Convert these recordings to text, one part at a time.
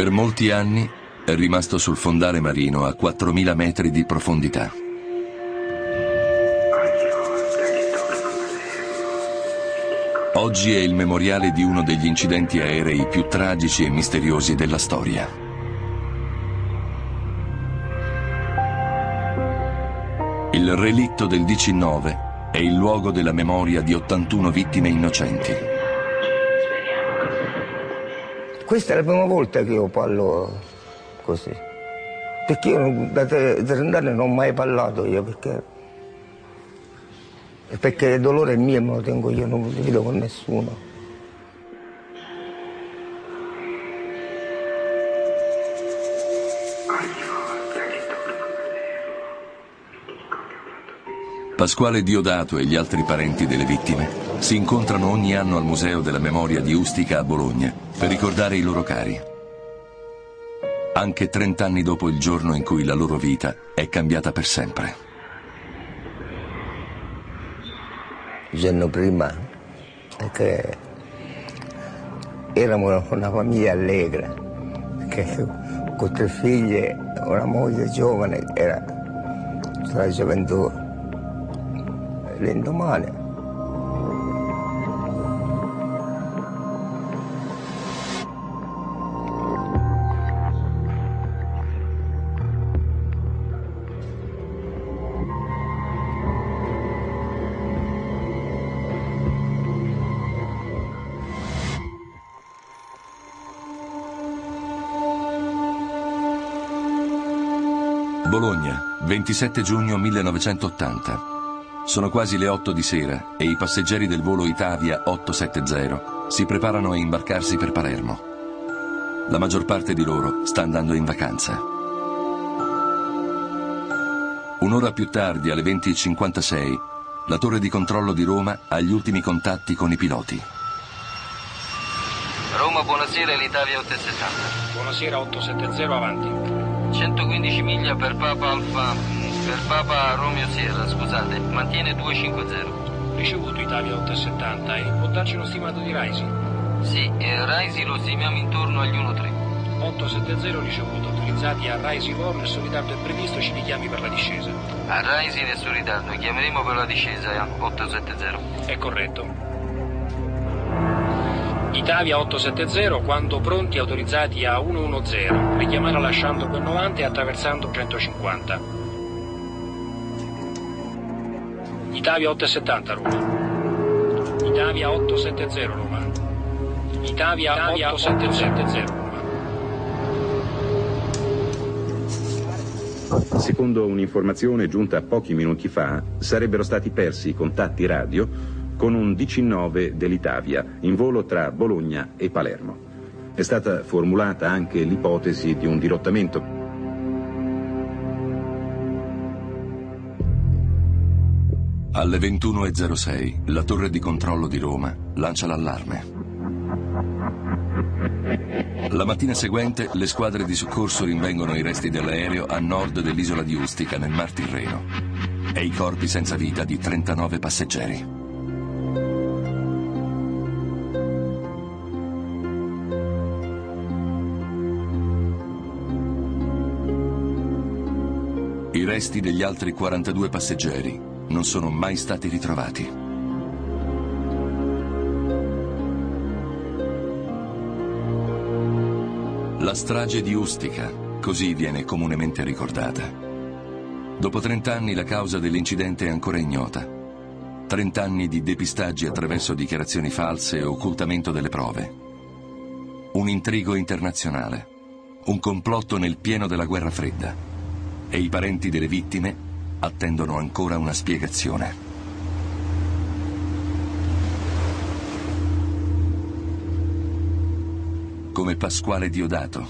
Per molti anni è rimasto sul fondale marino a 4.000 metri di profondità. Oggi è il memoriale di uno degli incidenti aerei più tragici e misteriosi della storia. Il relitto del 19 è il luogo della memoria di 81 vittime innocenti. Questa è la prima volta che io parlo così. Perché io da 30 anni non ho mai parlato io, perché perché il dolore è mio e me lo tengo io, non lo divido con nessuno. Pasquale Diodato e gli altri parenti delle vittime si incontrano ogni anno al Museo della Memoria di Ustica a Bologna per ricordare i loro cari. Anche trent'anni dopo il giorno in cui la loro vita è cambiata per sempre. il giorno prima, perché eravamo una famiglia allegra, perché con tre figlie, una moglie giovane, era la gioventù. L'indomani Bologna, 27 giugno 1980. Sono quasi le 8 di sera e i passeggeri del volo Itavia 870 si preparano a imbarcarsi per Palermo. La maggior parte di loro sta andando in vacanza. Un'ora più tardi, alle 20.56, la torre di controllo di Roma ha gli ultimi contatti con i piloti. Roma, buonasera, l'Italia 870. Buonasera 870, avanti. 115 miglia per Papa Alfa, per Papa Romeo Sierra, scusate, mantiene 250. Ricevuto Italia 870 e può darci uno stimato di Raisi? Sì, e Raisi lo stimiamo intorno agli 1,3. 870 ricevuto, autorizzati a Raisi Vor, suo ritardo è previsto, ci richiami per la discesa. A Raisi nel suo ritardo, chiameremo per la discesa, eh? 870. È corretto. Italia 870, quando pronti autorizzati a 110, richiamare lasciando quel 90 e attraversando 150. Italia 870 Roma. Italia 870 Roma. Italia, Italia 870 Roma. Secondo un'informazione giunta pochi minuti fa, sarebbero stati persi i contatti radio con un DC-9 dell'Itavia in volo tra Bologna e Palermo. È stata formulata anche l'ipotesi di un dirottamento. Alle 21.06 la torre di controllo di Roma lancia l'allarme. La mattina seguente le squadre di soccorso rinvengono i resti dell'aereo a nord dell'isola di Ustica nel Mar Tirreno e i corpi senza vita di 39 passeggeri. I resti degli altri 42 passeggeri non sono mai stati ritrovati. La strage di Ustica, così viene comunemente ricordata. Dopo 30 anni la causa dell'incidente è ancora ignota. 30 anni di depistaggi attraverso dichiarazioni false e occultamento delle prove. Un intrigo internazionale. Un complotto nel pieno della guerra fredda e i parenti delle vittime attendono ancora una spiegazione. Come Pasquale Diodato,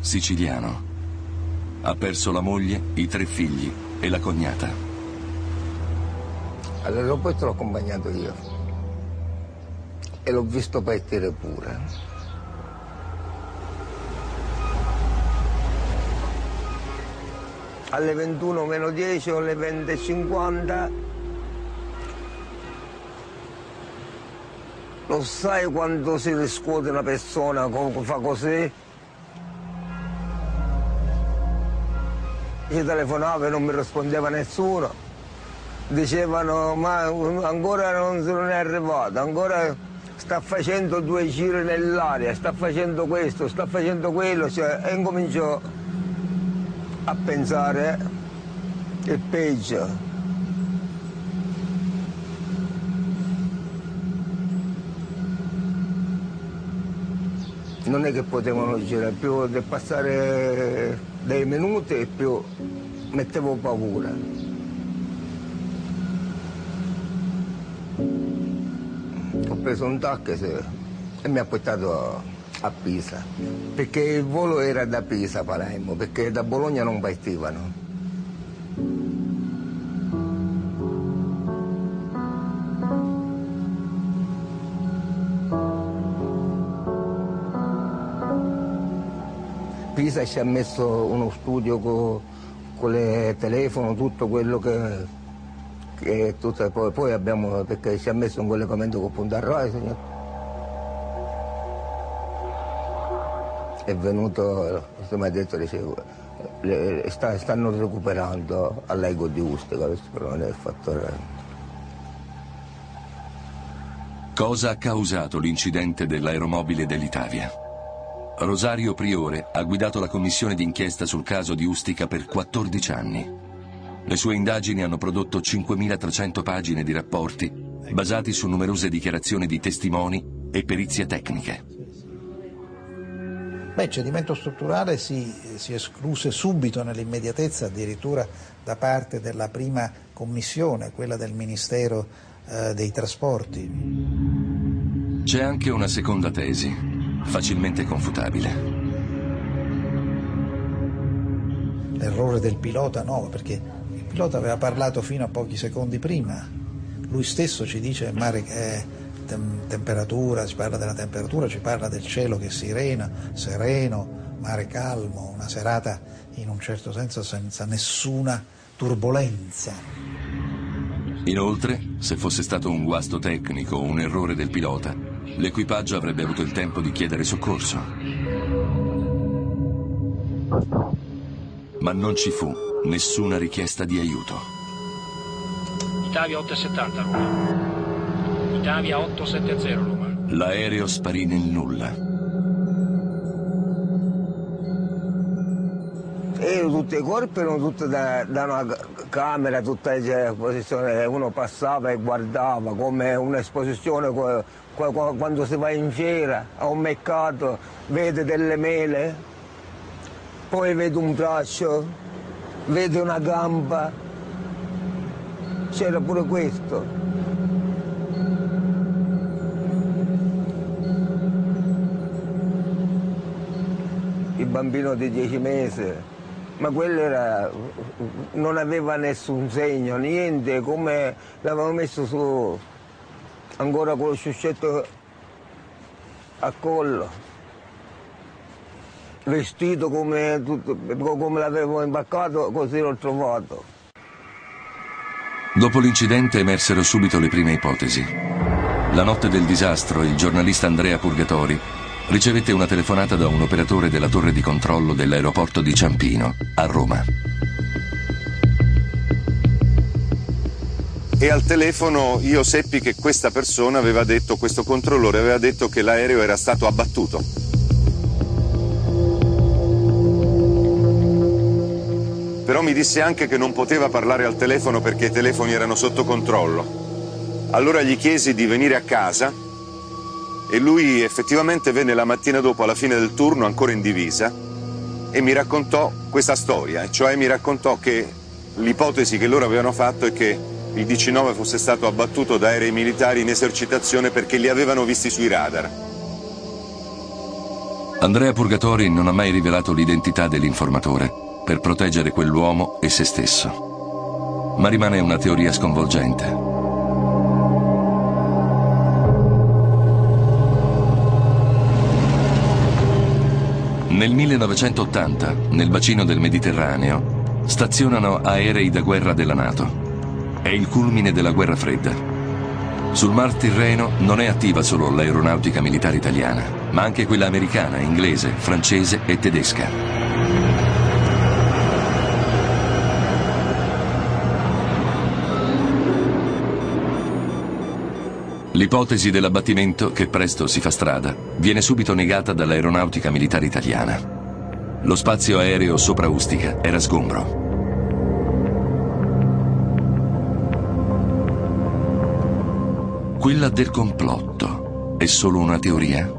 siciliano. Ha perso la moglie, i tre figli e la cognata. All'aeroporto l'ho accompagnato io e l'ho visto partire pure. Alle 21 meno 10 o alle 20.50 Lo sai quando si riscuote una persona come fa così? Io telefonavo e non mi rispondeva nessuno. Dicevano ma ancora non, non è arrivato, ancora sta facendo due giri nell'aria, sta facendo questo, sta facendo quello, cioè, e incomincio a pensare il peggio. non è che potevano girare, più di passare dei minuti più mettevo paura. Ho preso un taxi e mi ha portato a Pisa, perché il volo era da Pisa a Palermo, perché da Bologna non partivano. Pisa ci ha messo uno studio con, con il telefono, tutto quello che, che tutto, poi, poi, abbiamo, perché ci ha messo un collegamento con Punta Rai, È venuto, mi ha detto, dicevo, sta, stanno recuperando all'Ego di Ustica, però non è il fattore. Cosa ha causato l'incidente dell'aeromobile dell'Italia? Rosario Priore ha guidato la commissione d'inchiesta sul caso di Ustica per 14 anni. Le sue indagini hanno prodotto 5.300 pagine di rapporti basati su numerose dichiarazioni di testimoni e perizie tecniche. Beh, il cedimento strutturale si, si escluse subito nell'immediatezza, addirittura da parte della prima commissione, quella del Ministero eh, dei Trasporti. C'è anche una seconda tesi, facilmente confutabile. L'errore del pilota no, perché il pilota aveva parlato fino a pochi secondi prima. Lui stesso ci dice mare è tem- temperatura, ci parla della temperatura, ci parla del cielo che sirena, sereno, mare calmo, una serata in un certo senso senza nessuna turbolenza. Inoltre, se fosse stato un guasto tecnico o un errore del pilota, l'equipaggio avrebbe avuto il tempo di chiedere soccorso. Ma non ci fu nessuna richiesta di aiuto. Italia 870 Roma. Italia 870 Roma. L'aereo sparì nel nulla. E tutti i corpi erano tutti da, da una camera, tutta l'esposizione, uno passava e guardava come un'esposizione quando si va in fiera a un mercato, vede delle mele, poi vede un braccio, vede una gamba, c'era pure questo. Bambino di dieci mesi, ma quello era, non aveva nessun segno, niente, come l'avevano messo su ancora con lo sciuscetto a collo, vestito come, tutto, come l'avevo impaccato, così l'ho trovato. Dopo l'incidente emersero subito le prime ipotesi. La notte del disastro il giornalista Andrea Purgatori ricevette una telefonata da un operatore della torre di controllo dell'aeroporto di Ciampino, a Roma. e al telefono io seppi che questa persona aveva detto, questo controllore aveva detto che l'aereo era stato abbattuto. Però mi disse anche che non poteva parlare al telefono perché i telefoni erano sotto controllo. Allora gli chiesi di venire a casa e lui effettivamente venne la mattina dopo alla fine del turno ancora in divisa e mi raccontò questa storia, cioè mi raccontò che l'ipotesi che loro avevano fatto è che il DC-9 fosse stato abbattuto da aerei militari in esercitazione perché li avevano visti sui radar. Andrea Purgatori non ha mai rivelato l'identità dell'informatore per proteggere quell'uomo e se stesso. Ma rimane una teoria sconvolgente. Nel 1980, nel bacino del Mediterraneo, stazionano aerei da guerra della Nato. È il culmine della guerra fredda. Sul Mar Tirreno non è attiva solo l'aeronautica militare italiana, ma anche quella americana, inglese, francese e tedesca. L'ipotesi dell'abbattimento, che presto si fa strada, viene subito negata dall'aeronautica militare italiana. Lo spazio aereo sopra Ustica era sgombro. Quella del complotto è solo una teoria?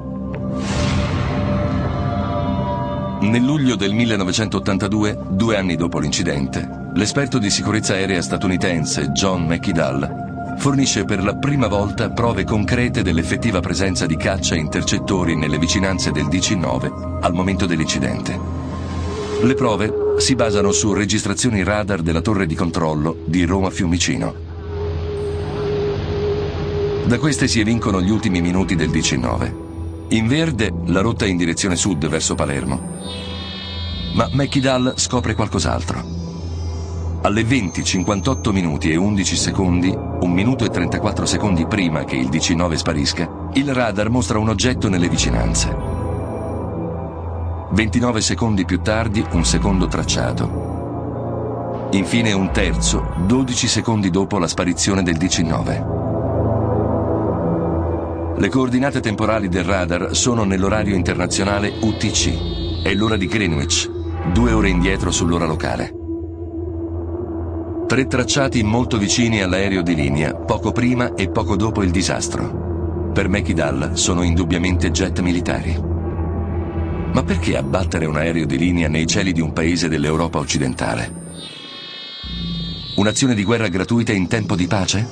Nel luglio del 1982, due anni dopo l'incidente, l'esperto di sicurezza aerea statunitense John McKidall fornisce per la prima volta prove concrete dell'effettiva presenza di caccia intercettori nelle vicinanze del DC-9 al momento dell'incidente. Le prove si basano su registrazioni radar della torre di controllo di Roma Fiumicino. Da queste si evincono gli ultimi minuti del DC-9. In verde la rotta in direzione sud verso Palermo. Ma McKidall scopre qualcos'altro. Alle 20, 58 minuti e 11 secondi, un minuto e 34 secondi prima che il DC-9 sparisca, il radar mostra un oggetto nelle vicinanze. 29 secondi più tardi, un secondo tracciato. Infine un terzo, 12 secondi dopo la sparizione del DC-9. Le coordinate temporali del radar sono nell'orario internazionale UTC. È l'ora di Greenwich, due ore indietro sull'ora locale. Tre tracciati molto vicini all'aereo di linea, poco prima e poco dopo il disastro. Per Mekidal sono indubbiamente jet militari. Ma perché abbattere un aereo di linea nei cieli di un paese dell'Europa occidentale? Un'azione di guerra gratuita in tempo di pace?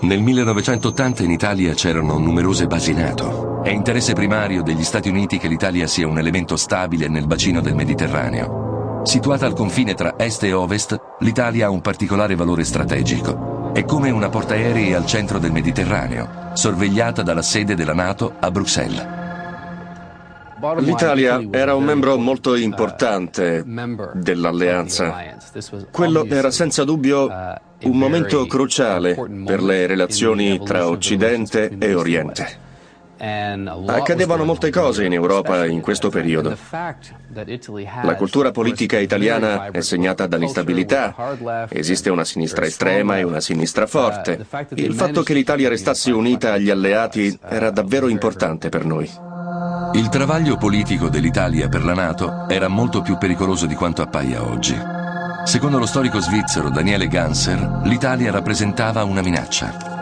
Nel 1980 in Italia c'erano numerose basi NATO. È interesse primario degli Stati Uniti che l'Italia sia un elemento stabile nel bacino del Mediterraneo. Situata al confine tra est e ovest, l'Italia ha un particolare valore strategico. È come una portaerei al centro del Mediterraneo, sorvegliata dalla sede della Nato a Bruxelles. L'Italia era un membro molto importante dell'alleanza. Quello era senza dubbio un momento cruciale per le relazioni tra Occidente e Oriente. Accadevano molte cose in Europa in questo periodo. La cultura politica italiana è segnata dall'instabilità, esiste una sinistra estrema e una sinistra forte. Il fatto che l'Italia restasse unita agli alleati era davvero importante per noi. Il travaglio politico dell'Italia per la Nato era molto più pericoloso di quanto appaia oggi. Secondo lo storico svizzero Daniele Ganser, l'Italia rappresentava una minaccia.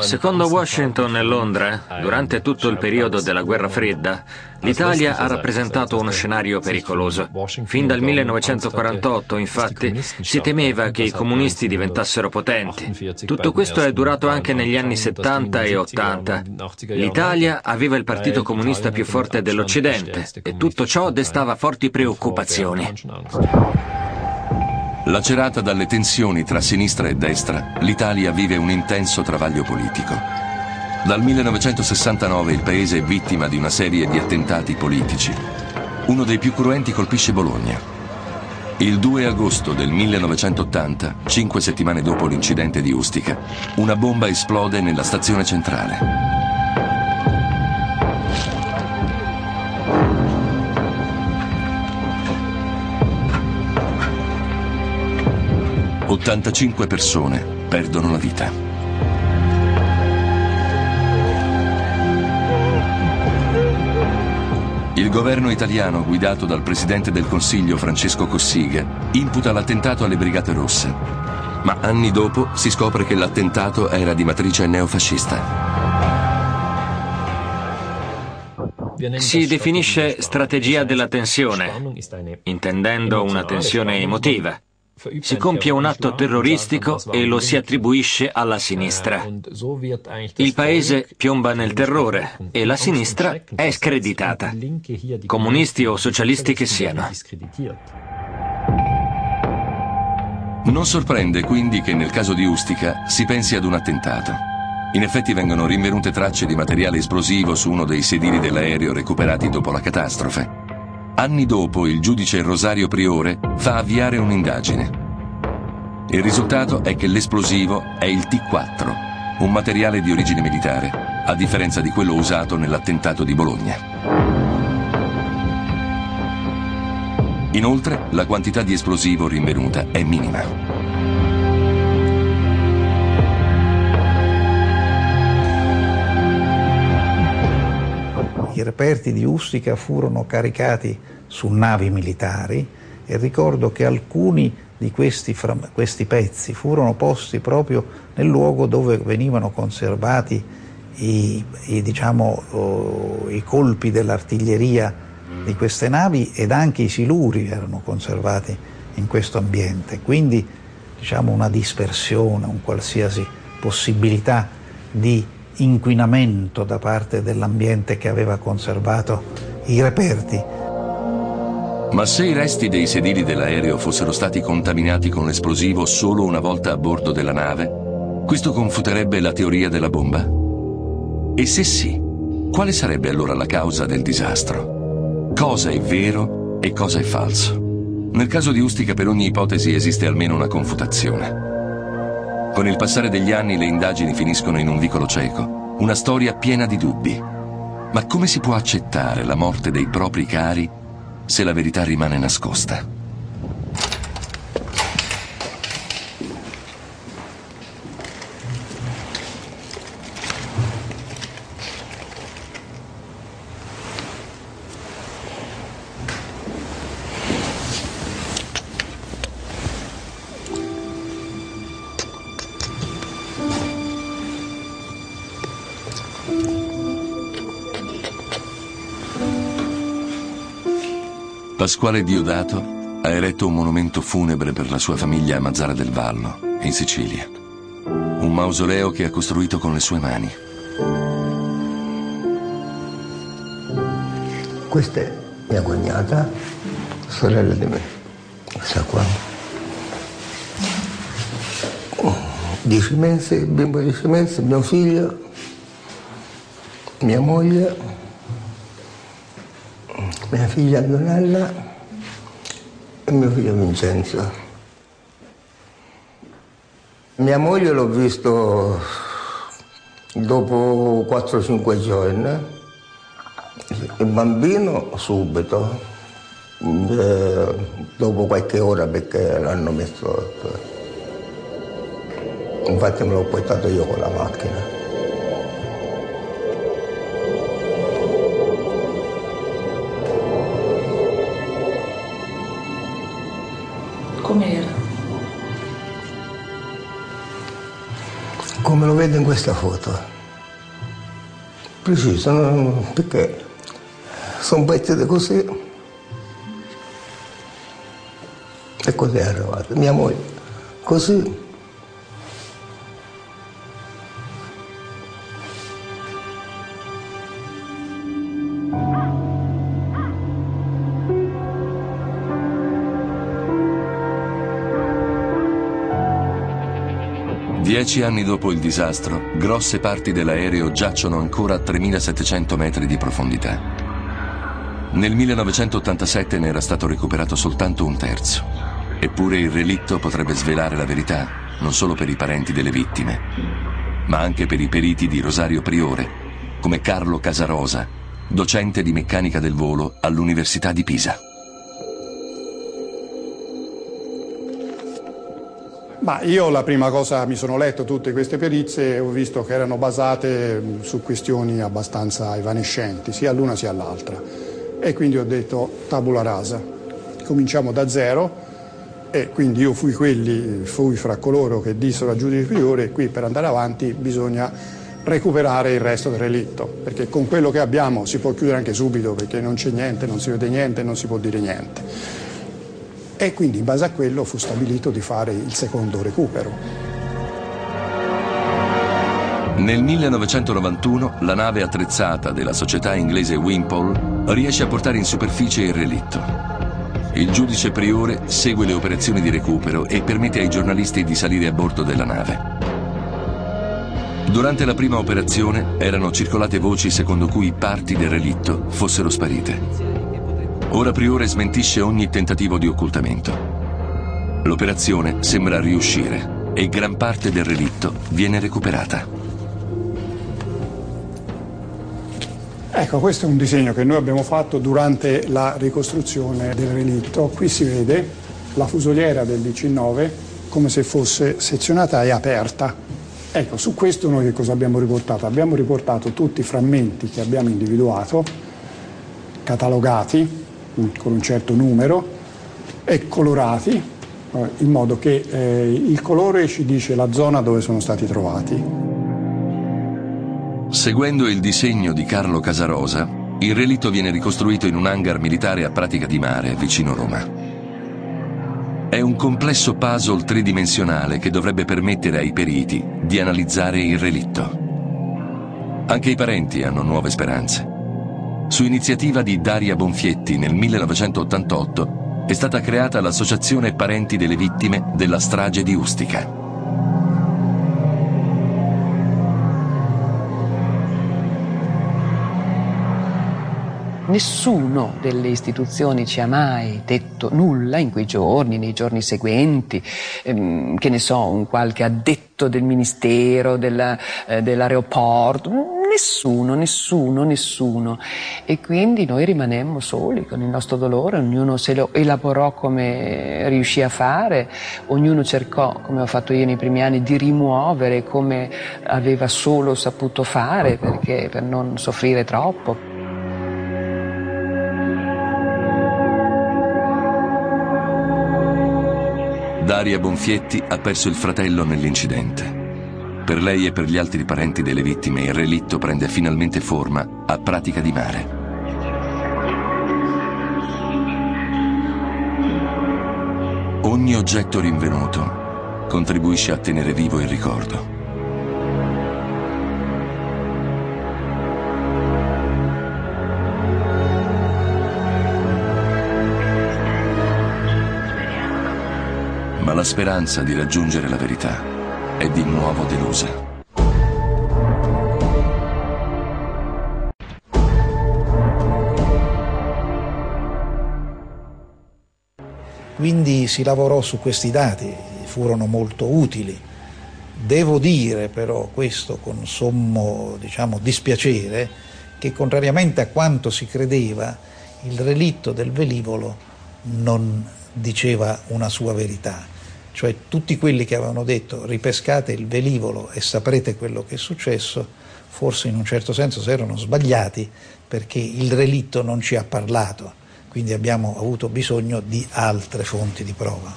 Secondo Washington e Londra, durante tutto il periodo della guerra fredda, l'Italia ha rappresentato uno scenario pericoloso. Fin dal 1948, infatti, si temeva che i comunisti diventassero potenti. Tutto questo è durato anche negli anni 70 e 80. L'Italia aveva il partito comunista più forte dell'Occidente e tutto ciò destava forti preoccupazioni. Lacerata dalle tensioni tra sinistra e destra, l'Italia vive un intenso travaglio politico. Dal 1969 il paese è vittima di una serie di attentati politici. Uno dei più cruenti colpisce Bologna. Il 2 agosto del 1980, cinque settimane dopo l'incidente di Ustica, una bomba esplode nella stazione centrale. 85 persone perdono la vita. Il governo italiano, guidato dal presidente del Consiglio Francesco Cossiga, imputa l'attentato alle Brigate Rosse. Ma anni dopo si scopre che l'attentato era di matrice neofascista. Si definisce strategia della tensione, intendendo una tensione emotiva. Si compie un atto terroristico e lo si attribuisce alla sinistra. Il paese piomba nel terrore e la sinistra è screditata, comunisti o socialisti che siano. Non sorprende quindi che nel caso di Ustica si pensi ad un attentato. In effetti vengono rinvenute tracce di materiale esplosivo su uno dei sedili dell'aereo recuperati dopo la catastrofe. Anni dopo il giudice Rosario Priore fa avviare un'indagine. Il risultato è che l'esplosivo è il T4, un materiale di origine militare, a differenza di quello usato nell'attentato di Bologna. Inoltre, la quantità di esplosivo rinvenuta è minima. Reperti di Ustica furono caricati su navi militari e ricordo che alcuni di questi, questi pezzi furono posti proprio nel luogo dove venivano conservati i, i, diciamo, oh, i colpi dell'artiglieria di queste navi ed anche i siluri erano conservati in questo ambiente. Quindi diciamo, una dispersione, un qualsiasi possibilità di inquinamento da parte dell'ambiente che aveva conservato i reperti. Ma se i resti dei sedili dell'aereo fossero stati contaminati con l'esplosivo solo una volta a bordo della nave, questo confuterebbe la teoria della bomba? E se sì, quale sarebbe allora la causa del disastro? Cosa è vero e cosa è falso? Nel caso di Ustica per ogni ipotesi esiste almeno una confutazione. Con il passare degli anni le indagini finiscono in un vicolo cieco, una storia piena di dubbi. Ma come si può accettare la morte dei propri cari se la verità rimane nascosta? Pasquale Diodato ha eretto un monumento funebre per la sua famiglia a Mazzara del Vallo, in Sicilia. Un mausoleo che ha costruito con le sue mani. Questa è mia cognata, sorella di me. Questa qua. Dieci mesi, bimbo di dieci mesi, mio figlio, mia moglie mia figlia Antonella e mio figlio Vincenzo. Mia moglie l'ho visto dopo 4-5 giorni, il bambino subito, eh, dopo qualche ora perché l'hanno messo... Infatti me l'ho portato io con la macchina. Come lo vedo in questa foto. Preciso, perché sono partite così. E così è arrivato. Mia moglie, così. Dieci anni dopo il disastro, grosse parti dell'aereo giacciono ancora a 3700 metri di profondità. Nel 1987 ne era stato recuperato soltanto un terzo. Eppure il relitto potrebbe svelare la verità, non solo per i parenti delle vittime, ma anche per i periti di Rosario Priore, come Carlo Casarosa, docente di meccanica del volo all'Università di Pisa. Ma io la prima cosa mi sono letto tutte queste perizie e ho visto che erano basate su questioni abbastanza evanescenti, sia l'una sia l'altra. E quindi ho detto tabula rasa, cominciamo da zero e quindi io fui, quelli, fui fra coloro che dissero al giudice priore qui per andare avanti bisogna recuperare il resto del relitto, perché con quello che abbiamo si può chiudere anche subito perché non c'è niente, non si vede niente, non si può dire niente e quindi in base a quello fu stabilito di fare il secondo recupero. Nel 1991 la nave attrezzata della società inglese Wimpole riesce a portare in superficie il relitto. Il giudice priore segue le operazioni di recupero e permette ai giornalisti di salire a bordo della nave. Durante la prima operazione erano circolate voci secondo cui parti del relitto fossero sparite. Ora Priore smentisce ogni tentativo di occultamento. L'operazione sembra riuscire e gran parte del relitto viene recuperata. Ecco, questo è un disegno che noi abbiamo fatto durante la ricostruzione del relitto. Qui si vede la fusoliera del DC-9 come se fosse sezionata e aperta. Ecco, su questo noi che cosa abbiamo riportato? Abbiamo riportato tutti i frammenti che abbiamo individuato, catalogati con un certo numero e colorati eh, in modo che eh, il colore ci dice la zona dove sono stati trovati. Seguendo il disegno di Carlo Casarosa, il relitto viene ricostruito in un hangar militare a Pratica di Mare, vicino Roma. È un complesso puzzle tridimensionale che dovrebbe permettere ai periti di analizzare il relitto. Anche i parenti hanno nuove speranze. Su iniziativa di Daria Bonfietti nel 1988 è stata creata l'Associazione Parenti delle Vittime della strage di Ustica. Nessuno delle istituzioni ci ha mai detto nulla in quei giorni, nei giorni seguenti, ehm, che ne so, un qualche addetto del ministero, della, eh, dell'aeroporto, nessuno, nessuno, nessuno. E quindi noi rimanemmo soli con il nostro dolore, ognuno se lo elaborò come riuscì a fare, ognuno cercò, come ho fatto io nei primi anni, di rimuovere come aveva solo saputo fare perché, per non soffrire troppo. Daria Bonfietti ha perso il fratello nell'incidente. Per lei e per gli altri parenti delle vittime il relitto prende finalmente forma a pratica di mare. Ogni oggetto rinvenuto contribuisce a tenere vivo il ricordo. la speranza di raggiungere la verità è di nuovo delusa. Quindi si lavorò su questi dati, furono molto utili. Devo dire però questo con sommo diciamo, dispiacere che contrariamente a quanto si credeva il relitto del velivolo non diceva una sua verità cioè tutti quelli che avevano detto ripescate il velivolo e saprete quello che è successo, forse in un certo senso si erano sbagliati perché il relitto non ci ha parlato, quindi abbiamo avuto bisogno di altre fonti di prova.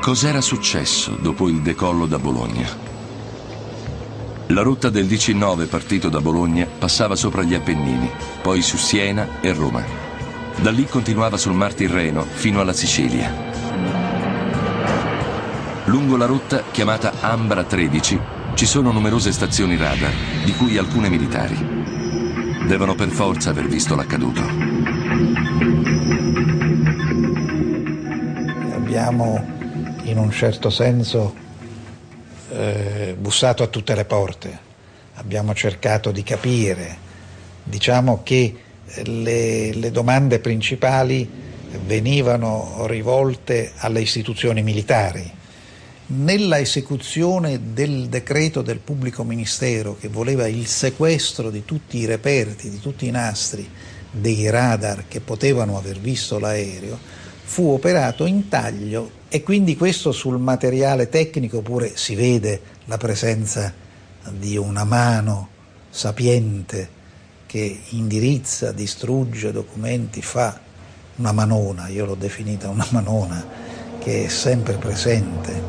Cos'era successo dopo il decollo da Bologna? La rotta del DC-9 partito da Bologna passava sopra gli Appennini, poi su Siena e Roma. Da lì continuava sul Mar Tirreno fino alla Sicilia. Lungo la rotta, chiamata Ambra 13, ci sono numerose stazioni radar, di cui alcune militari. Devono per forza aver visto l'accaduto. Abbiamo in un certo senso eh, bussato a tutte le porte, abbiamo cercato di capire, diciamo che le, le domande principali venivano rivolte alle istituzioni militari. Nella esecuzione del decreto del pubblico ministero che voleva il sequestro di tutti i reperti, di tutti i nastri dei radar che potevano aver visto l'aereo, fu operato in taglio e quindi questo sul materiale tecnico pure si vede la presenza di una mano sapiente che indirizza, distrugge documenti, fa una manona, io l'ho definita una manona, che è sempre presente.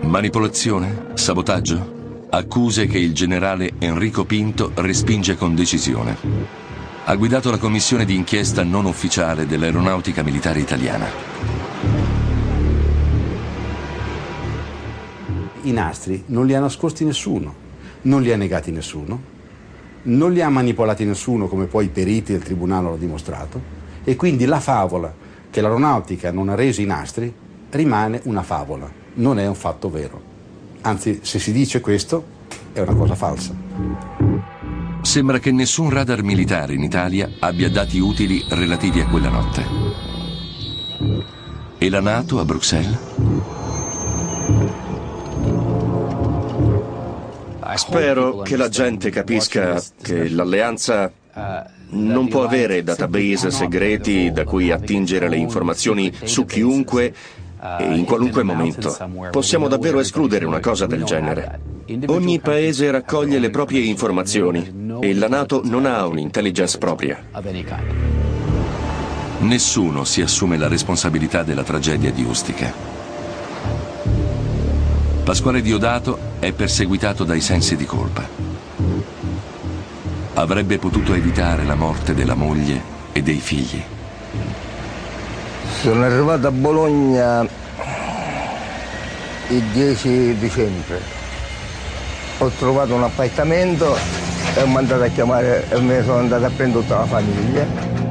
Manipolazione? Sabotaggio? Accuse che il generale Enrico Pinto respinge con decisione ha guidato la commissione di inchiesta non ufficiale dell'Aeronautica Militare Italiana. I nastri non li ha nascosti nessuno, non li ha negati nessuno, non li ha manipolati nessuno come poi i periti del tribunale hanno dimostrato e quindi la favola che l'aeronautica non ha reso i nastri rimane una favola, non è un fatto vero. Anzi, se si dice questo, è una cosa falsa. Sembra che nessun radar militare in Italia abbia dati utili relativi a quella notte. E la Nato a Bruxelles? Spero che la gente capisca che l'alleanza non può avere database segreti da cui attingere le informazioni su chiunque e in qualunque momento. Possiamo davvero escludere una cosa del genere. Ogni paese raccoglie le proprie informazioni e la Nato non ha un'intelligence propria. Nessuno si assume la responsabilità della tragedia di Ustica. Pasquale Diodato è perseguitato dai sensi di colpa. Avrebbe potuto evitare la morte della moglie e dei figli. Sono arrivato a Bologna il 10 dicembre. Ho trovato un appartamento e ho mandato a chiamare e me ne sono andato a prendere tutta la famiglia.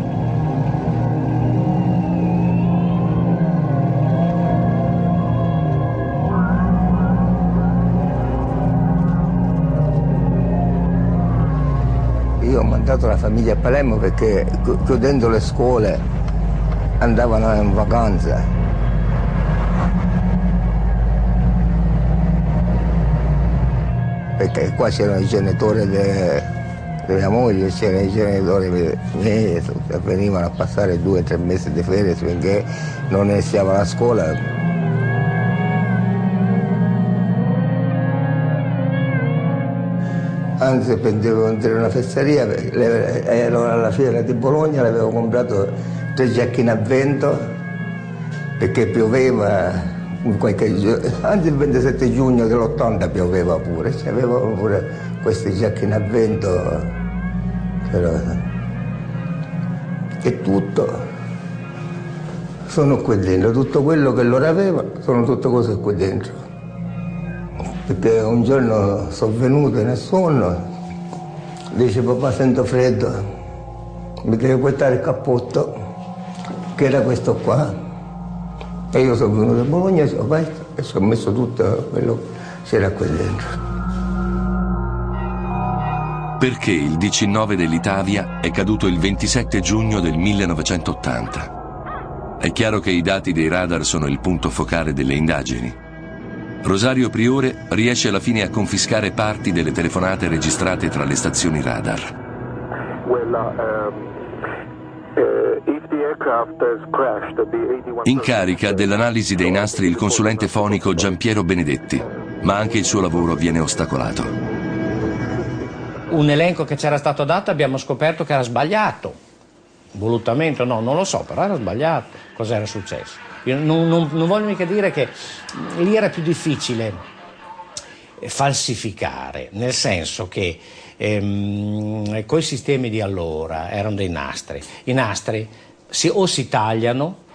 Mandato la famiglia a Palermo perché chiudendo le scuole andavano in vacanza. Perché qua c'erano i genitori de, della moglie, c'erano i genitori miei, venivano a passare due o tre mesi di ferie finché non iniziava la scuola. Anzi pendevo entrare in una fesseria, ero alla fiera di Bologna, l'avevo comprato tre giacchine a vento perché pioveva qualche giorno, anzi il 27 giugno dell'80 pioveva pure, avevo pure queste giacchine a vento, però e tutto. Sono qui dentro, tutto quello che loro avevano sono tutte cose qui dentro perché un giorno sono venuto in sonno, dice papà sento freddo, mi devi portare il cappotto, che era questo qua. E io sono venuto a Bologna e ci ho messo tutto quello che c'era qui dentro. Perché il 19 dell'Itavia è caduto il 27 giugno del 1980? È chiaro che i dati dei radar sono il punto focale delle indagini. Rosario Priore riesce alla fine a confiscare parti delle telefonate registrate tra le stazioni radar. In carica dell'analisi dei nastri il consulente fonico Giampiero Benedetti, ma anche il suo lavoro viene ostacolato. Un elenco che c'era stato dato abbiamo scoperto che era sbagliato. Volutamente no, non lo so, però era sbagliato. Cos'era successo? Non, non, non voglio mica dire che lì era più difficile falsificare, nel senso che ehm, quei sistemi di allora erano dei nastri. I nastri si, o si tagliano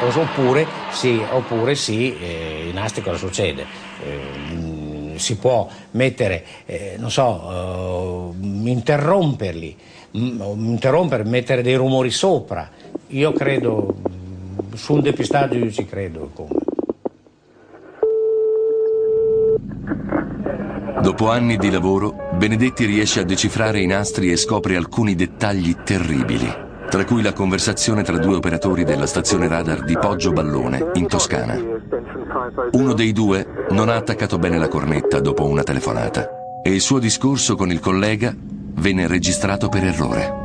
oppure sì, oppure sì eh, i nastri cosa succede? Eh, si può mettere, eh, non so, uh, interromperli, interrompere, mettere dei rumori sopra. Io credo su un depistaggio io ci credo. Come. Dopo anni di lavoro, Benedetti riesce a decifrare i nastri e scopre alcuni dettagli terribili, tra cui la conversazione tra due operatori della stazione radar di Poggio Ballone, in Toscana. Uno dei due non ha attaccato bene la cornetta dopo una telefonata e il suo discorso con il collega venne registrato per errore.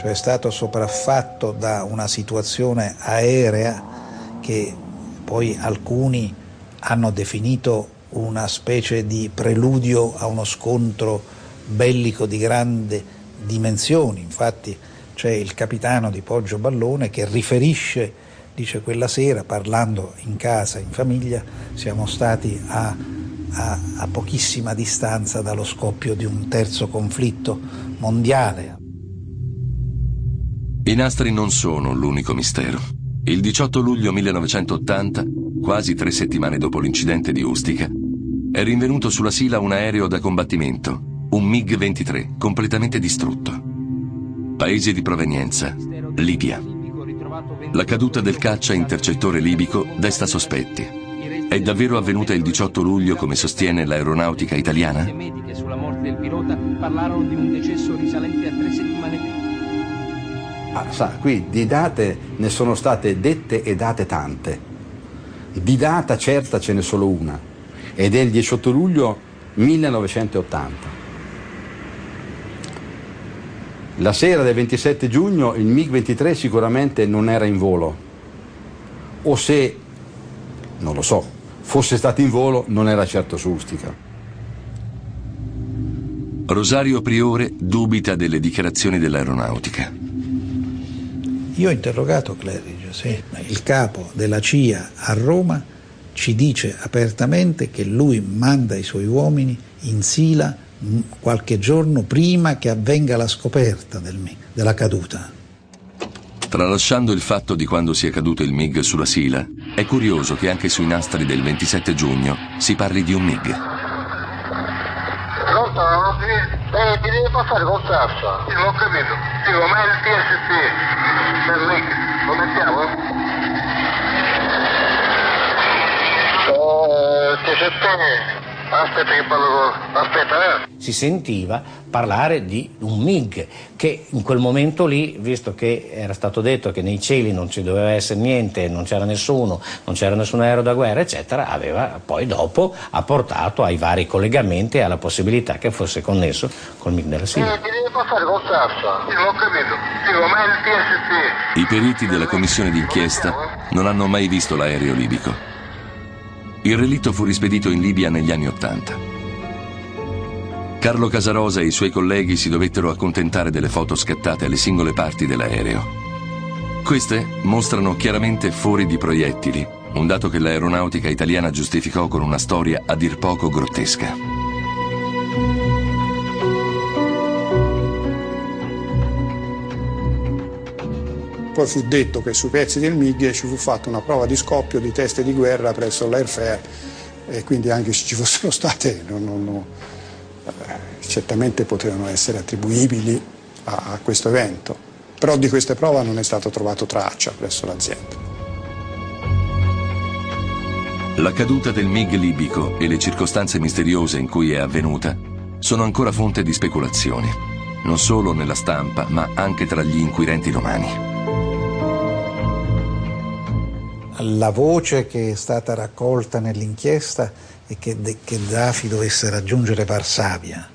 Cioè è stato sopraffatto da una situazione aerea che poi alcuni hanno definito una specie di preludio a uno scontro bellico di grandi dimensioni. Infatti c'è il capitano di Poggio Ballone che riferisce dice quella sera parlando in casa, in famiglia, siamo stati a, a, a pochissima distanza dallo scoppio di un terzo conflitto mondiale. I nastri non sono l'unico mistero. Il 18 luglio 1980, quasi tre settimane dopo l'incidente di Ustica, è rinvenuto sulla Sila un aereo da combattimento, un MiG-23, completamente distrutto. Paese di provenienza, Libia. La caduta del caccia intercettore libico desta sospetti. È davvero avvenuta il 18 luglio come sostiene l'aeronautica italiana? Ah, sa, qui di date ne sono state dette e date tante. Di data certa ce n'è solo una, ed è il 18 luglio 1980. La sera del 27 giugno il MiG-23 sicuramente non era in volo, o se, non lo so, fosse stato in volo non era certo su Ustica. Rosario Priore dubita delle dichiarazioni dell'aeronautica. Io ho interrogato Claridge, sì. il capo della CIA a Roma ci dice apertamente che lui manda i suoi uomini in Sila qualche giorno prima che avvenga la scoperta del, della caduta. Tralasciando il fatto di quando sia caduto il MiG sulla Sila, è curioso che anche sui nastri del 27 giugno si parli di un MiG. Pronto? Eh, ti devi passare col sasso. Sì, ho capito. Sì, com'è il TST? del link. Lo mettiamo? Eh, sente? Aspetta che parlo Aspetta, eh. Si sentiva parlare di un MiG che in quel momento lì, visto che era stato detto che nei cieli non ci doveva essere niente, non c'era nessuno, non c'era nessun aereo da guerra, eccetera, aveva poi dopo ha portato ai vari collegamenti e alla possibilità che fosse connesso col MiG della Siria. I periti della commissione d'inchiesta non hanno mai visto l'aereo libico. Il relitto fu rispedito in Libia negli anni Ottanta. Carlo Casarosa e i suoi colleghi si dovettero accontentare delle foto scattate alle singole parti dell'aereo. Queste mostrano chiaramente fori di proiettili, un dato che l'aeronautica italiana giustificò con una storia a dir poco grottesca. Poi fu detto che sui pezzi del MiG ci fu fatta una prova di scoppio di teste di guerra presso l'Airfair e quindi anche se ci fossero state non, non, non, eh, certamente potevano essere attribuibili a, a questo evento. Però di queste prove non è stato trovato traccia presso l'azienda. La caduta del MiG libico e le circostanze misteriose in cui è avvenuta sono ancora fonte di speculazioni, non solo nella stampa, ma anche tra gli inquirenti romani. La voce che è stata raccolta nell'inchiesta è che Gheddafi dovesse raggiungere Varsavia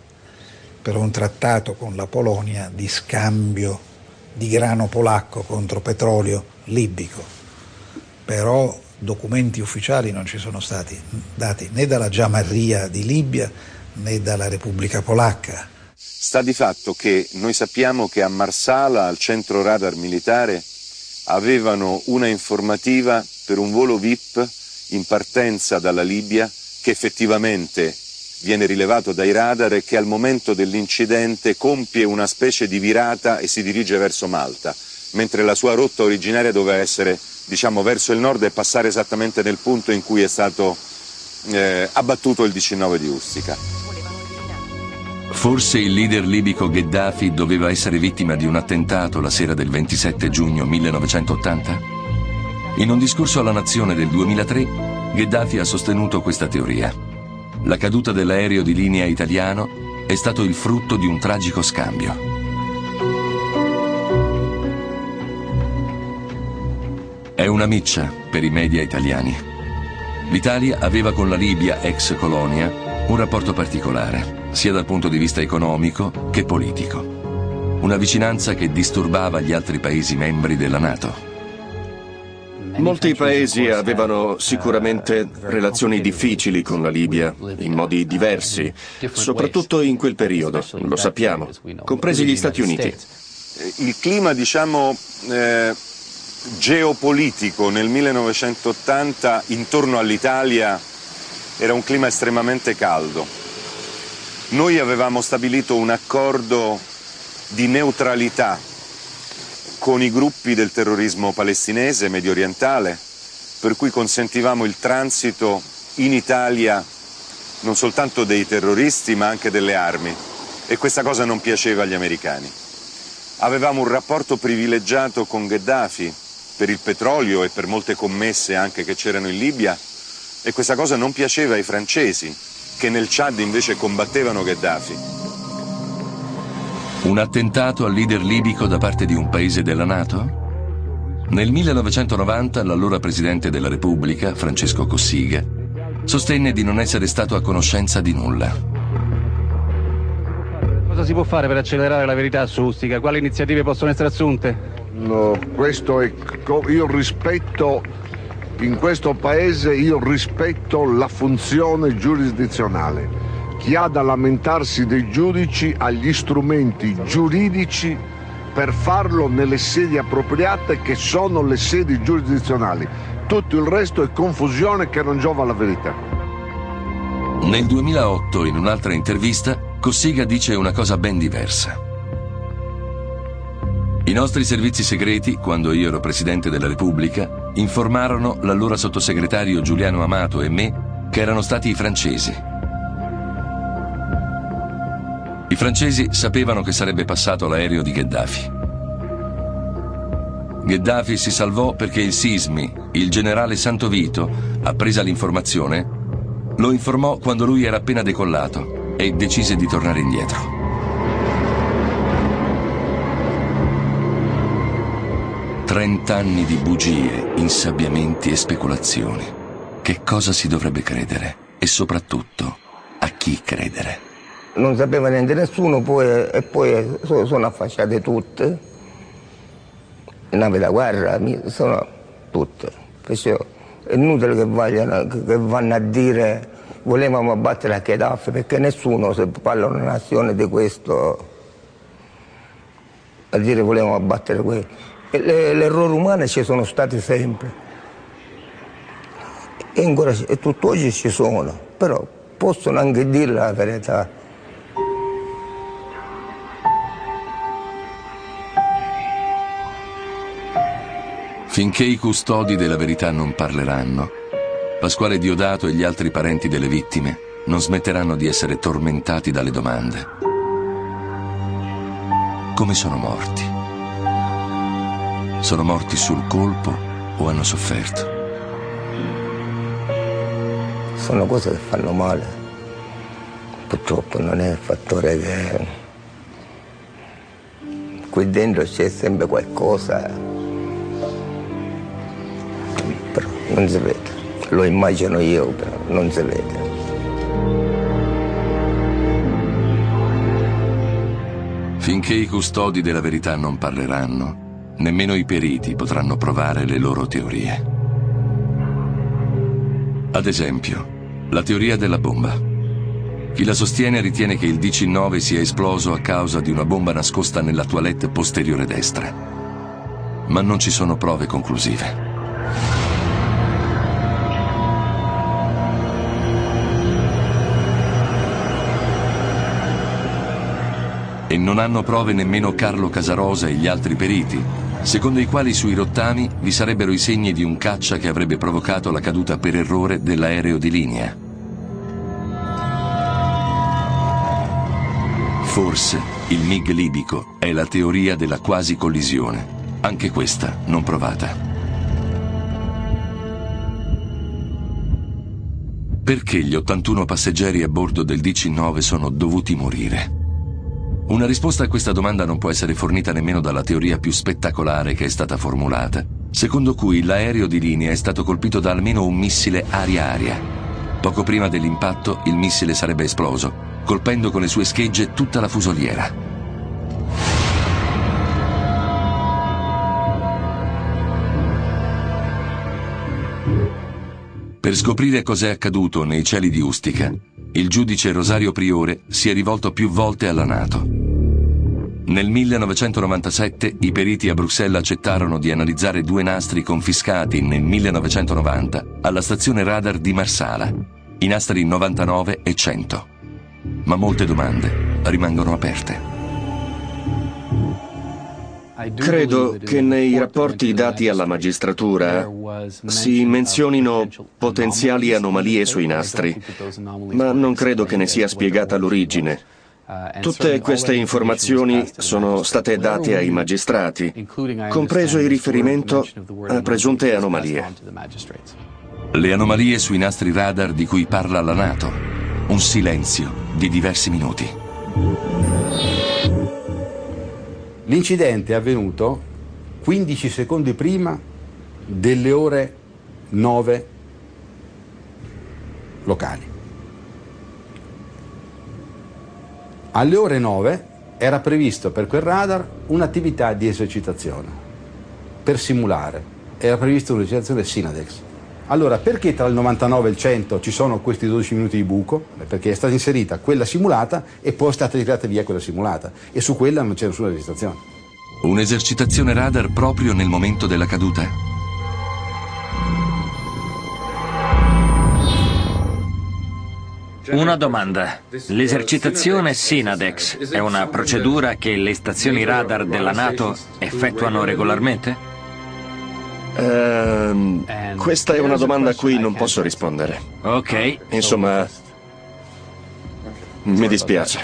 per un trattato con la Polonia di scambio di grano polacco contro petrolio libico. Però documenti ufficiali non ci sono stati dati né dalla Giamarria di Libia né dalla Repubblica Polacca. Sta di fatto che noi sappiamo che a Marsala, al centro radar militare, avevano una informativa per un volo VIP in partenza dalla Libia che effettivamente viene rilevato dai radar e che al momento dell'incidente compie una specie di virata e si dirige verso Malta, mentre la sua rotta originaria doveva essere diciamo, verso il nord e passare esattamente nel punto in cui è stato eh, abbattuto il 19 di Ustica. Forse il leader libico Gheddafi doveva essere vittima di un attentato la sera del 27 giugno 1980? In un discorso alla nazione del 2003, Gheddafi ha sostenuto questa teoria. La caduta dell'aereo di linea italiano è stato il frutto di un tragico scambio. È una miccia per i media italiani. L'Italia aveva con la Libia, ex colonia, un rapporto particolare, sia dal punto di vista economico che politico. Una vicinanza che disturbava gli altri paesi membri della Nato. Molti paesi avevano sicuramente relazioni difficili con la Libia, in modi diversi, soprattutto in quel periodo, lo sappiamo, compresi gli Stati Uniti. Il clima, diciamo, eh, geopolitico nel 1980 intorno all'Italia era un clima estremamente caldo. Noi avevamo stabilito un accordo di neutralità con i gruppi del terrorismo palestinese, medio orientale, per cui consentivamo il transito in Italia non soltanto dei terroristi ma anche delle armi e questa cosa non piaceva agli americani. Avevamo un rapporto privilegiato con Gheddafi per il petrolio e per molte commesse anche che c'erano in Libia e questa cosa non piaceva ai francesi che nel Chad invece combattevano Gheddafi. Un attentato al leader libico da parte di un paese della Nato? Nel 1990 l'allora Presidente della Repubblica, Francesco Cossiga, sostenne di non essere stato a conoscenza di nulla. Cosa si può fare per accelerare la verità su Ustica? Quali iniziative possono essere assunte? No, questo è... io rispetto... In questo paese io rispetto la funzione giurisdizionale. Chi ha da lamentarsi dei giudici ha gli strumenti giuridici per farlo nelle sedi appropriate che sono le sedi giurisdizionali. Tutto il resto è confusione che non giova alla verità. Nel 2008, in un'altra intervista, Cossiga dice una cosa ben diversa. I nostri servizi segreti, quando io ero Presidente della Repubblica, informarono l'allora sottosegretario Giuliano Amato e me che erano stati i francesi. I francesi sapevano che sarebbe passato l'aereo di Gheddafi. Gheddafi si salvò perché il Sismi, il generale Santovito, appresa l'informazione, lo informò quando lui era appena decollato e decise di tornare indietro. Trent'anni di bugie, insabbiamenti e speculazioni. Che cosa si dovrebbe credere? E soprattutto, a chi credere? Non sapeva niente nessuno poi, e poi sono affacciate tutte. Le navi da guerra sono tutte. Perciò è inutile che, vogliano, che vanno a dire volevamo abbattere a Gheddafi perché nessuno se parla una nazione di questo a dire volevamo abbattere L'errore umano ci sono stati sempre e, ancora, e tutt'oggi ci sono, però possono anche dire la verità. Finché i custodi della verità non parleranno, Pasquale Diodato e gli altri parenti delle vittime non smetteranno di essere tormentati dalle domande. Come sono morti? Sono morti sul colpo o hanno sofferto? Sono cose che fanno male. Purtroppo non è il fattore che qui dentro c'è sempre qualcosa, però non si vede. Lo immagino io, però non si vede. Finché i custodi della verità non parleranno, nemmeno i periti potranno provare le loro teorie. Ad esempio, la teoria della bomba. Chi la sostiene ritiene che il DC-9 sia esploso a causa di una bomba nascosta nella toilette posteriore destra. Ma non ci sono prove conclusive. E non hanno prove nemmeno Carlo Casarosa e gli altri periti, secondo i quali sui rottami vi sarebbero i segni di un caccia che avrebbe provocato la caduta per errore dell'aereo di linea. Forse il MiG libico è la teoria della quasi collisione, anche questa non provata. Perché gli 81 passeggeri a bordo del DC-9 sono dovuti morire? Una risposta a questa domanda non può essere fornita nemmeno dalla teoria più spettacolare che è stata formulata, secondo cui l'aereo di linea è stato colpito da almeno un missile aria-aria. Poco prima dell'impatto il missile sarebbe esploso, colpendo con le sue schegge tutta la fusoliera. Per scoprire cos'è accaduto nei cieli di Ustica, il giudice Rosario Priore si è rivolto più volte alla Nato. Nel 1997 i periti a Bruxelles accettarono di analizzare due nastri confiscati nel 1990 alla stazione radar di Marsala, i nastri 99 e 100. Ma molte domande rimangono aperte. Credo che nei rapporti dati alla magistratura si menzionino potenziali anomalie sui nastri, ma non credo che ne sia spiegata l'origine. Tutte queste informazioni sono state date ai magistrati, compreso il riferimento a presunte anomalie. Le anomalie sui nastri radar di cui parla la Nato. Un silenzio di diversi minuti. L'incidente è avvenuto 15 secondi prima delle ore 9 locali. Alle ore 9 era previsto per quel radar un'attività di esercitazione per simulare. Era prevista un'esercitazione Sinadex. Allora, perché tra il 99 e il 100 ci sono questi 12 minuti di buco? Perché è stata inserita quella simulata e poi è stata tirata via quella simulata e su quella non c'è nessuna registrazione. Un'esercitazione radar proprio nel momento della caduta? Una domanda. L'esercitazione Sinadex è una procedura che le stazioni radar della Nato effettuano regolarmente? Uh, questa è una domanda a cui non posso rispondere. Ok. Insomma, mi dispiace.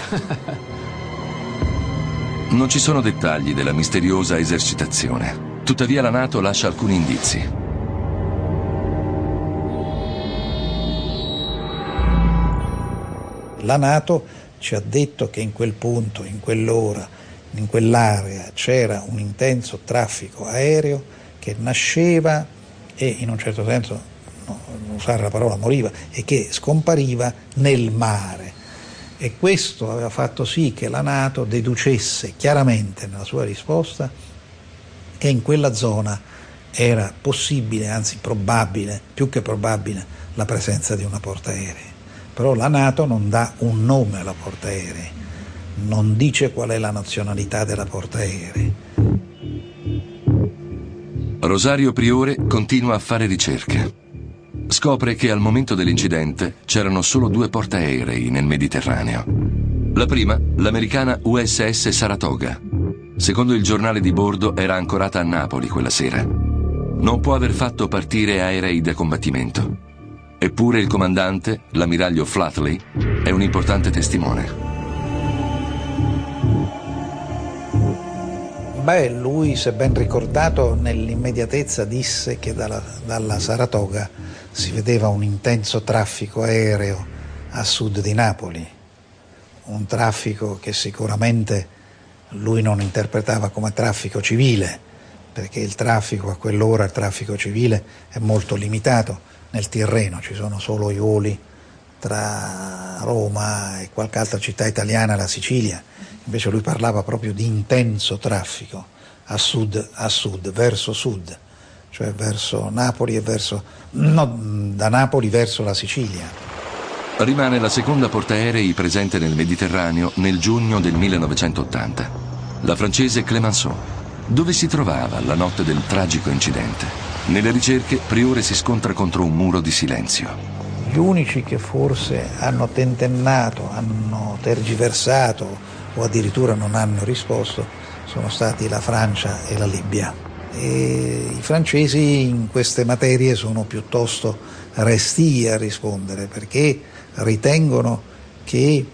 Non ci sono dettagli della misteriosa esercitazione. Tuttavia la Nato lascia alcuni indizi. La Nato ci ha detto che in quel punto, in quell'ora, in quell'area c'era un intenso traffico aereo che nasceva e in un certo senso, no, non usare la parola moriva, e che scompariva nel mare. E questo aveva fatto sì che la Nato deducesse chiaramente nella sua risposta che in quella zona era possibile, anzi probabile, più che probabile, la presenza di una portaerei. Però la Nato non dà un nome alla portaerei, non dice qual è la nazionalità della portaerei Rosario Priore continua a fare ricerche. Scopre che al momento dell'incidente c'erano solo due portaerei nel Mediterraneo. La prima, l'americana USS Saratoga. Secondo il giornale di bordo era ancorata a Napoli quella sera. Non può aver fatto partire aerei da combattimento. Eppure il comandante, l'ammiraglio Flatley, è un importante testimone. Beh, lui, se ben ricordato, nell'immediatezza disse che dalla, dalla Saratoga si vedeva un intenso traffico aereo a sud di Napoli, un traffico che sicuramente lui non interpretava come traffico civile, perché il traffico a quell'ora, il traffico civile, è molto limitato nel Tirreno, ci sono solo i voli tra Roma e qualche altra città italiana la Sicilia invece lui parlava proprio di intenso traffico a sud, a sud verso sud, cioè verso Napoli e verso, no, da Napoli verso la Sicilia. Rimane la seconda portaerei presente nel Mediterraneo nel giugno del 1980, la francese Clemenceau, dove si trovava la notte del tragico incidente. Nelle ricerche Priore si scontra contro un muro di silenzio. Gli unici che forse hanno tentennato, hanno tergiversato o addirittura non hanno risposto sono stati la Francia e la Libia. E I francesi in queste materie sono piuttosto restii a rispondere perché ritengono che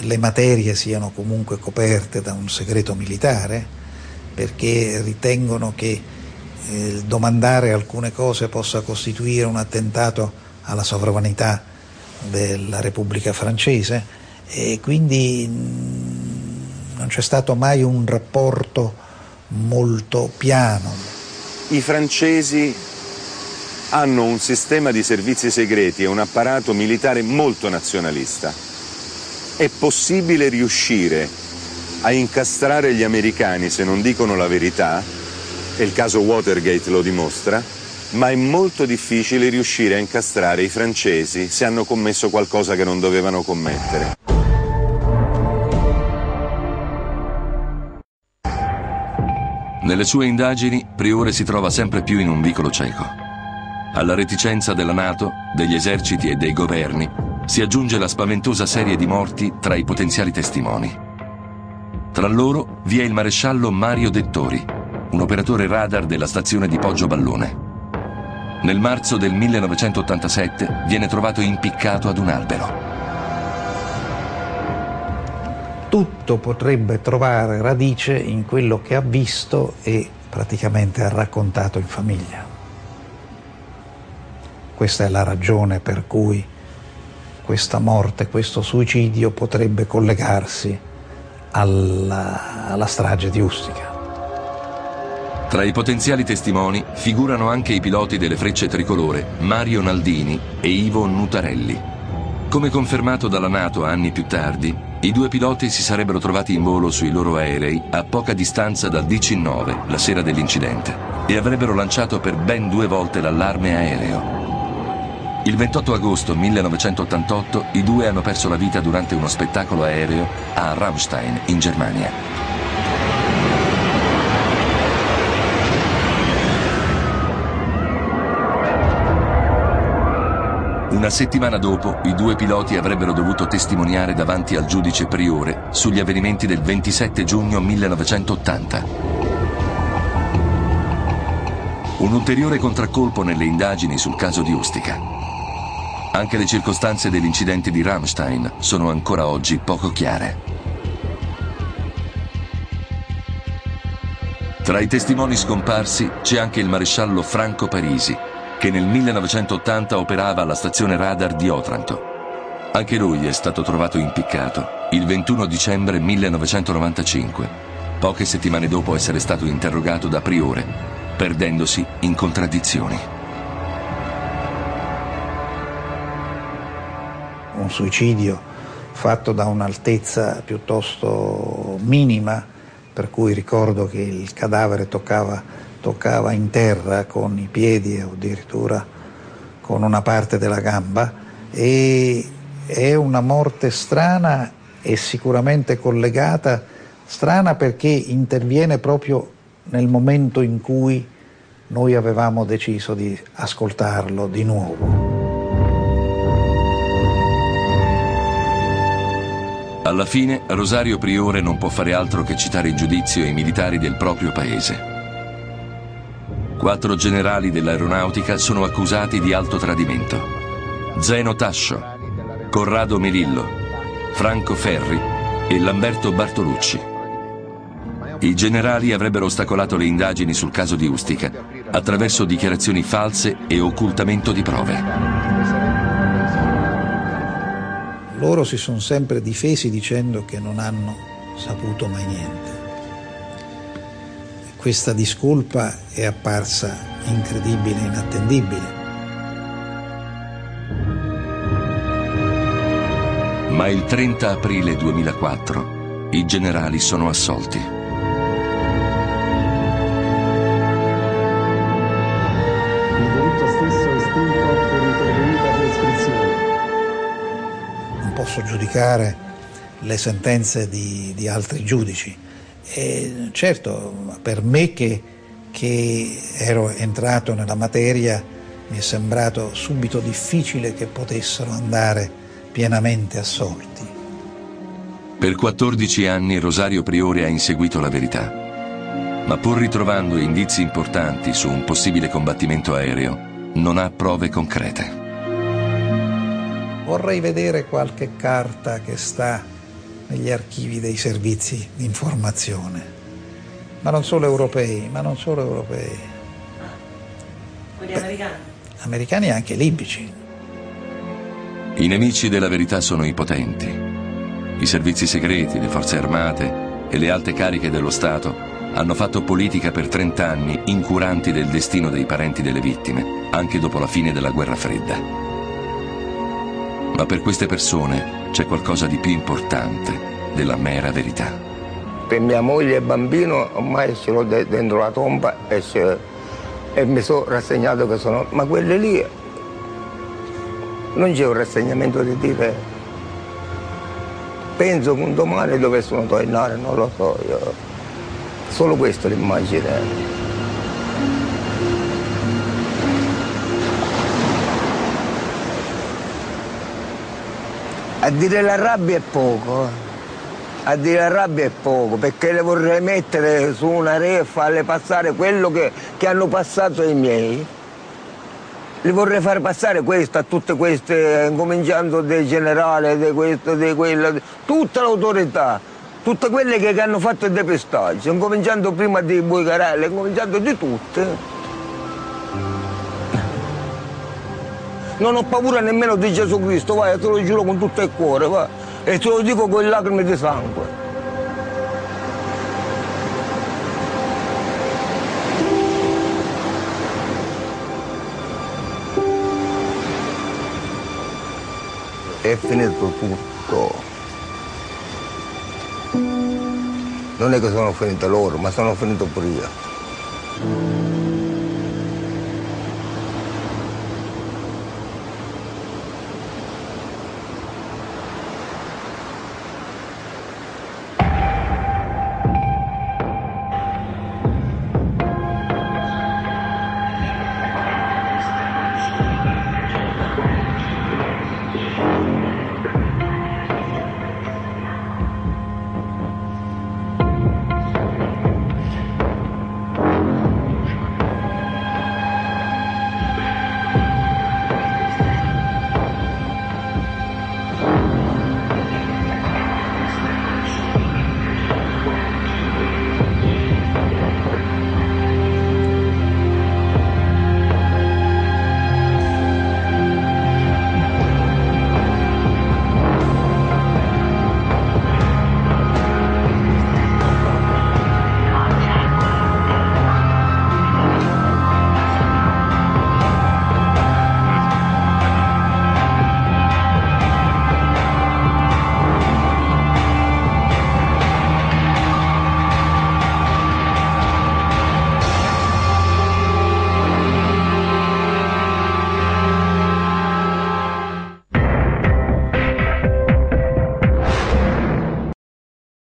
le materie siano comunque coperte da un segreto militare, perché ritengono che eh, domandare alcune cose possa costituire un attentato alla sovranità della Repubblica francese e quindi non c'è stato mai un rapporto molto piano. I francesi hanno un sistema di servizi segreti e un apparato militare molto nazionalista. È possibile riuscire a incastrare gli americani se non dicono la verità, e il caso Watergate lo dimostra, ma è molto difficile riuscire a incastrare i francesi se hanno commesso qualcosa che non dovevano commettere. Nelle sue indagini, Priore si trova sempre più in un vicolo cieco. Alla reticenza della Nato, degli eserciti e dei governi si aggiunge la spaventosa serie di morti tra i potenziali testimoni. Tra loro vi è il maresciallo Mario Dettori, un operatore radar della stazione di Poggio Ballone. Nel marzo del 1987 viene trovato impiccato ad un albero. Tutto potrebbe trovare radice in quello che ha visto e praticamente ha raccontato in famiglia. Questa è la ragione per cui questa morte, questo suicidio potrebbe collegarsi alla, alla strage di Ustica. Tra i potenziali testimoni figurano anche i piloti delle frecce tricolore Mario Naldini e Ivo Nutarelli. Come confermato dalla Nato anni più tardi, i due piloti si sarebbero trovati in volo sui loro aerei a poca distanza dal DC-9 la sera dell'incidente e avrebbero lanciato per ben due volte l'allarme aereo. Il 28 agosto 1988 i due hanno perso la vita durante uno spettacolo aereo a Ramstein, in Germania. Una settimana dopo, i due piloti avrebbero dovuto testimoniare davanti al giudice priore sugli avvenimenti del 27 giugno 1980. Un ulteriore contraccolpo nelle indagini sul caso di Ustica. Anche le circostanze dell'incidente di Ramstein sono ancora oggi poco chiare. Tra i testimoni scomparsi c'è anche il maresciallo Franco Parisi, che nel 1980 operava alla stazione radar di Otranto. Anche lui è stato trovato impiccato il 21 dicembre 1995, poche settimane dopo essere stato interrogato da Priore, perdendosi in contraddizioni. Un suicidio fatto da un'altezza piuttosto minima, per cui ricordo che il cadavere toccava toccava in terra con i piedi o addirittura con una parte della gamba e è una morte strana e sicuramente collegata, strana perché interviene proprio nel momento in cui noi avevamo deciso di ascoltarlo di nuovo. Alla fine Rosario Priore non può fare altro che citare in giudizio i militari del proprio paese. Quattro generali dell'aeronautica sono accusati di alto tradimento. Zeno Tascio, Corrado Melillo, Franco Ferri e Lamberto Bartolucci. I generali avrebbero ostacolato le indagini sul caso di Ustica attraverso dichiarazioni false e occultamento di prove. Loro si sono sempre difesi dicendo che non hanno saputo mai niente questa discolpa è apparsa incredibile e inattendibile. Ma il 30 aprile 2004 i generali sono assolti. Il diritto stesso è estinto per intervenuta prescrizione. Non posso giudicare le sentenze di, di altri giudici e certo, per me che, che ero entrato nella materia mi è sembrato subito difficile che potessero andare pienamente assolti. Per 14 anni Rosario Priore ha inseguito la verità, ma pur ritrovando indizi importanti su un possibile combattimento aereo, non ha prove concrete. Vorrei vedere qualche carta che sta negli archivi dei servizi di informazione, ma non solo europei, ma non solo europei. Quelli americani? Americani e anche libici. I nemici della verità sono i potenti. I servizi segreti, le forze armate e le alte cariche dello Stato hanno fatto politica per 30 anni incuranti del destino dei parenti delle vittime, anche dopo la fine della guerra fredda. Ma per queste persone c'è qualcosa di più importante della mera verità. Per mia moglie e bambino ormai ce l'ho dentro la tomba e, e mi sono rassegnato che sono... Ma quelle lì non c'è un rassegnamento di dire penso che un domani dovessero tornare, non lo so io. Solo questa l'immagine. A dire la rabbia è poco, eh. a dire la rabbia è poco, perché le vorrei mettere su una re e farle passare quello che, che hanno passato i miei. Li vorrei far passare questo a tutte queste, cominciando dai generali, di questo, di quello, tutta l'autorità, tutte quelle che, che hanno fatto il depistaggio, cominciando prima di Buicarelli, cominciando di tutte. Non ho paura nemmeno di Gesù Cristo, vai, te lo giuro con tutto il cuore, va. E te lo dico con le lacrime di sangue. È finito tutto. Non è che sono finito loro, ma sono finito pure io.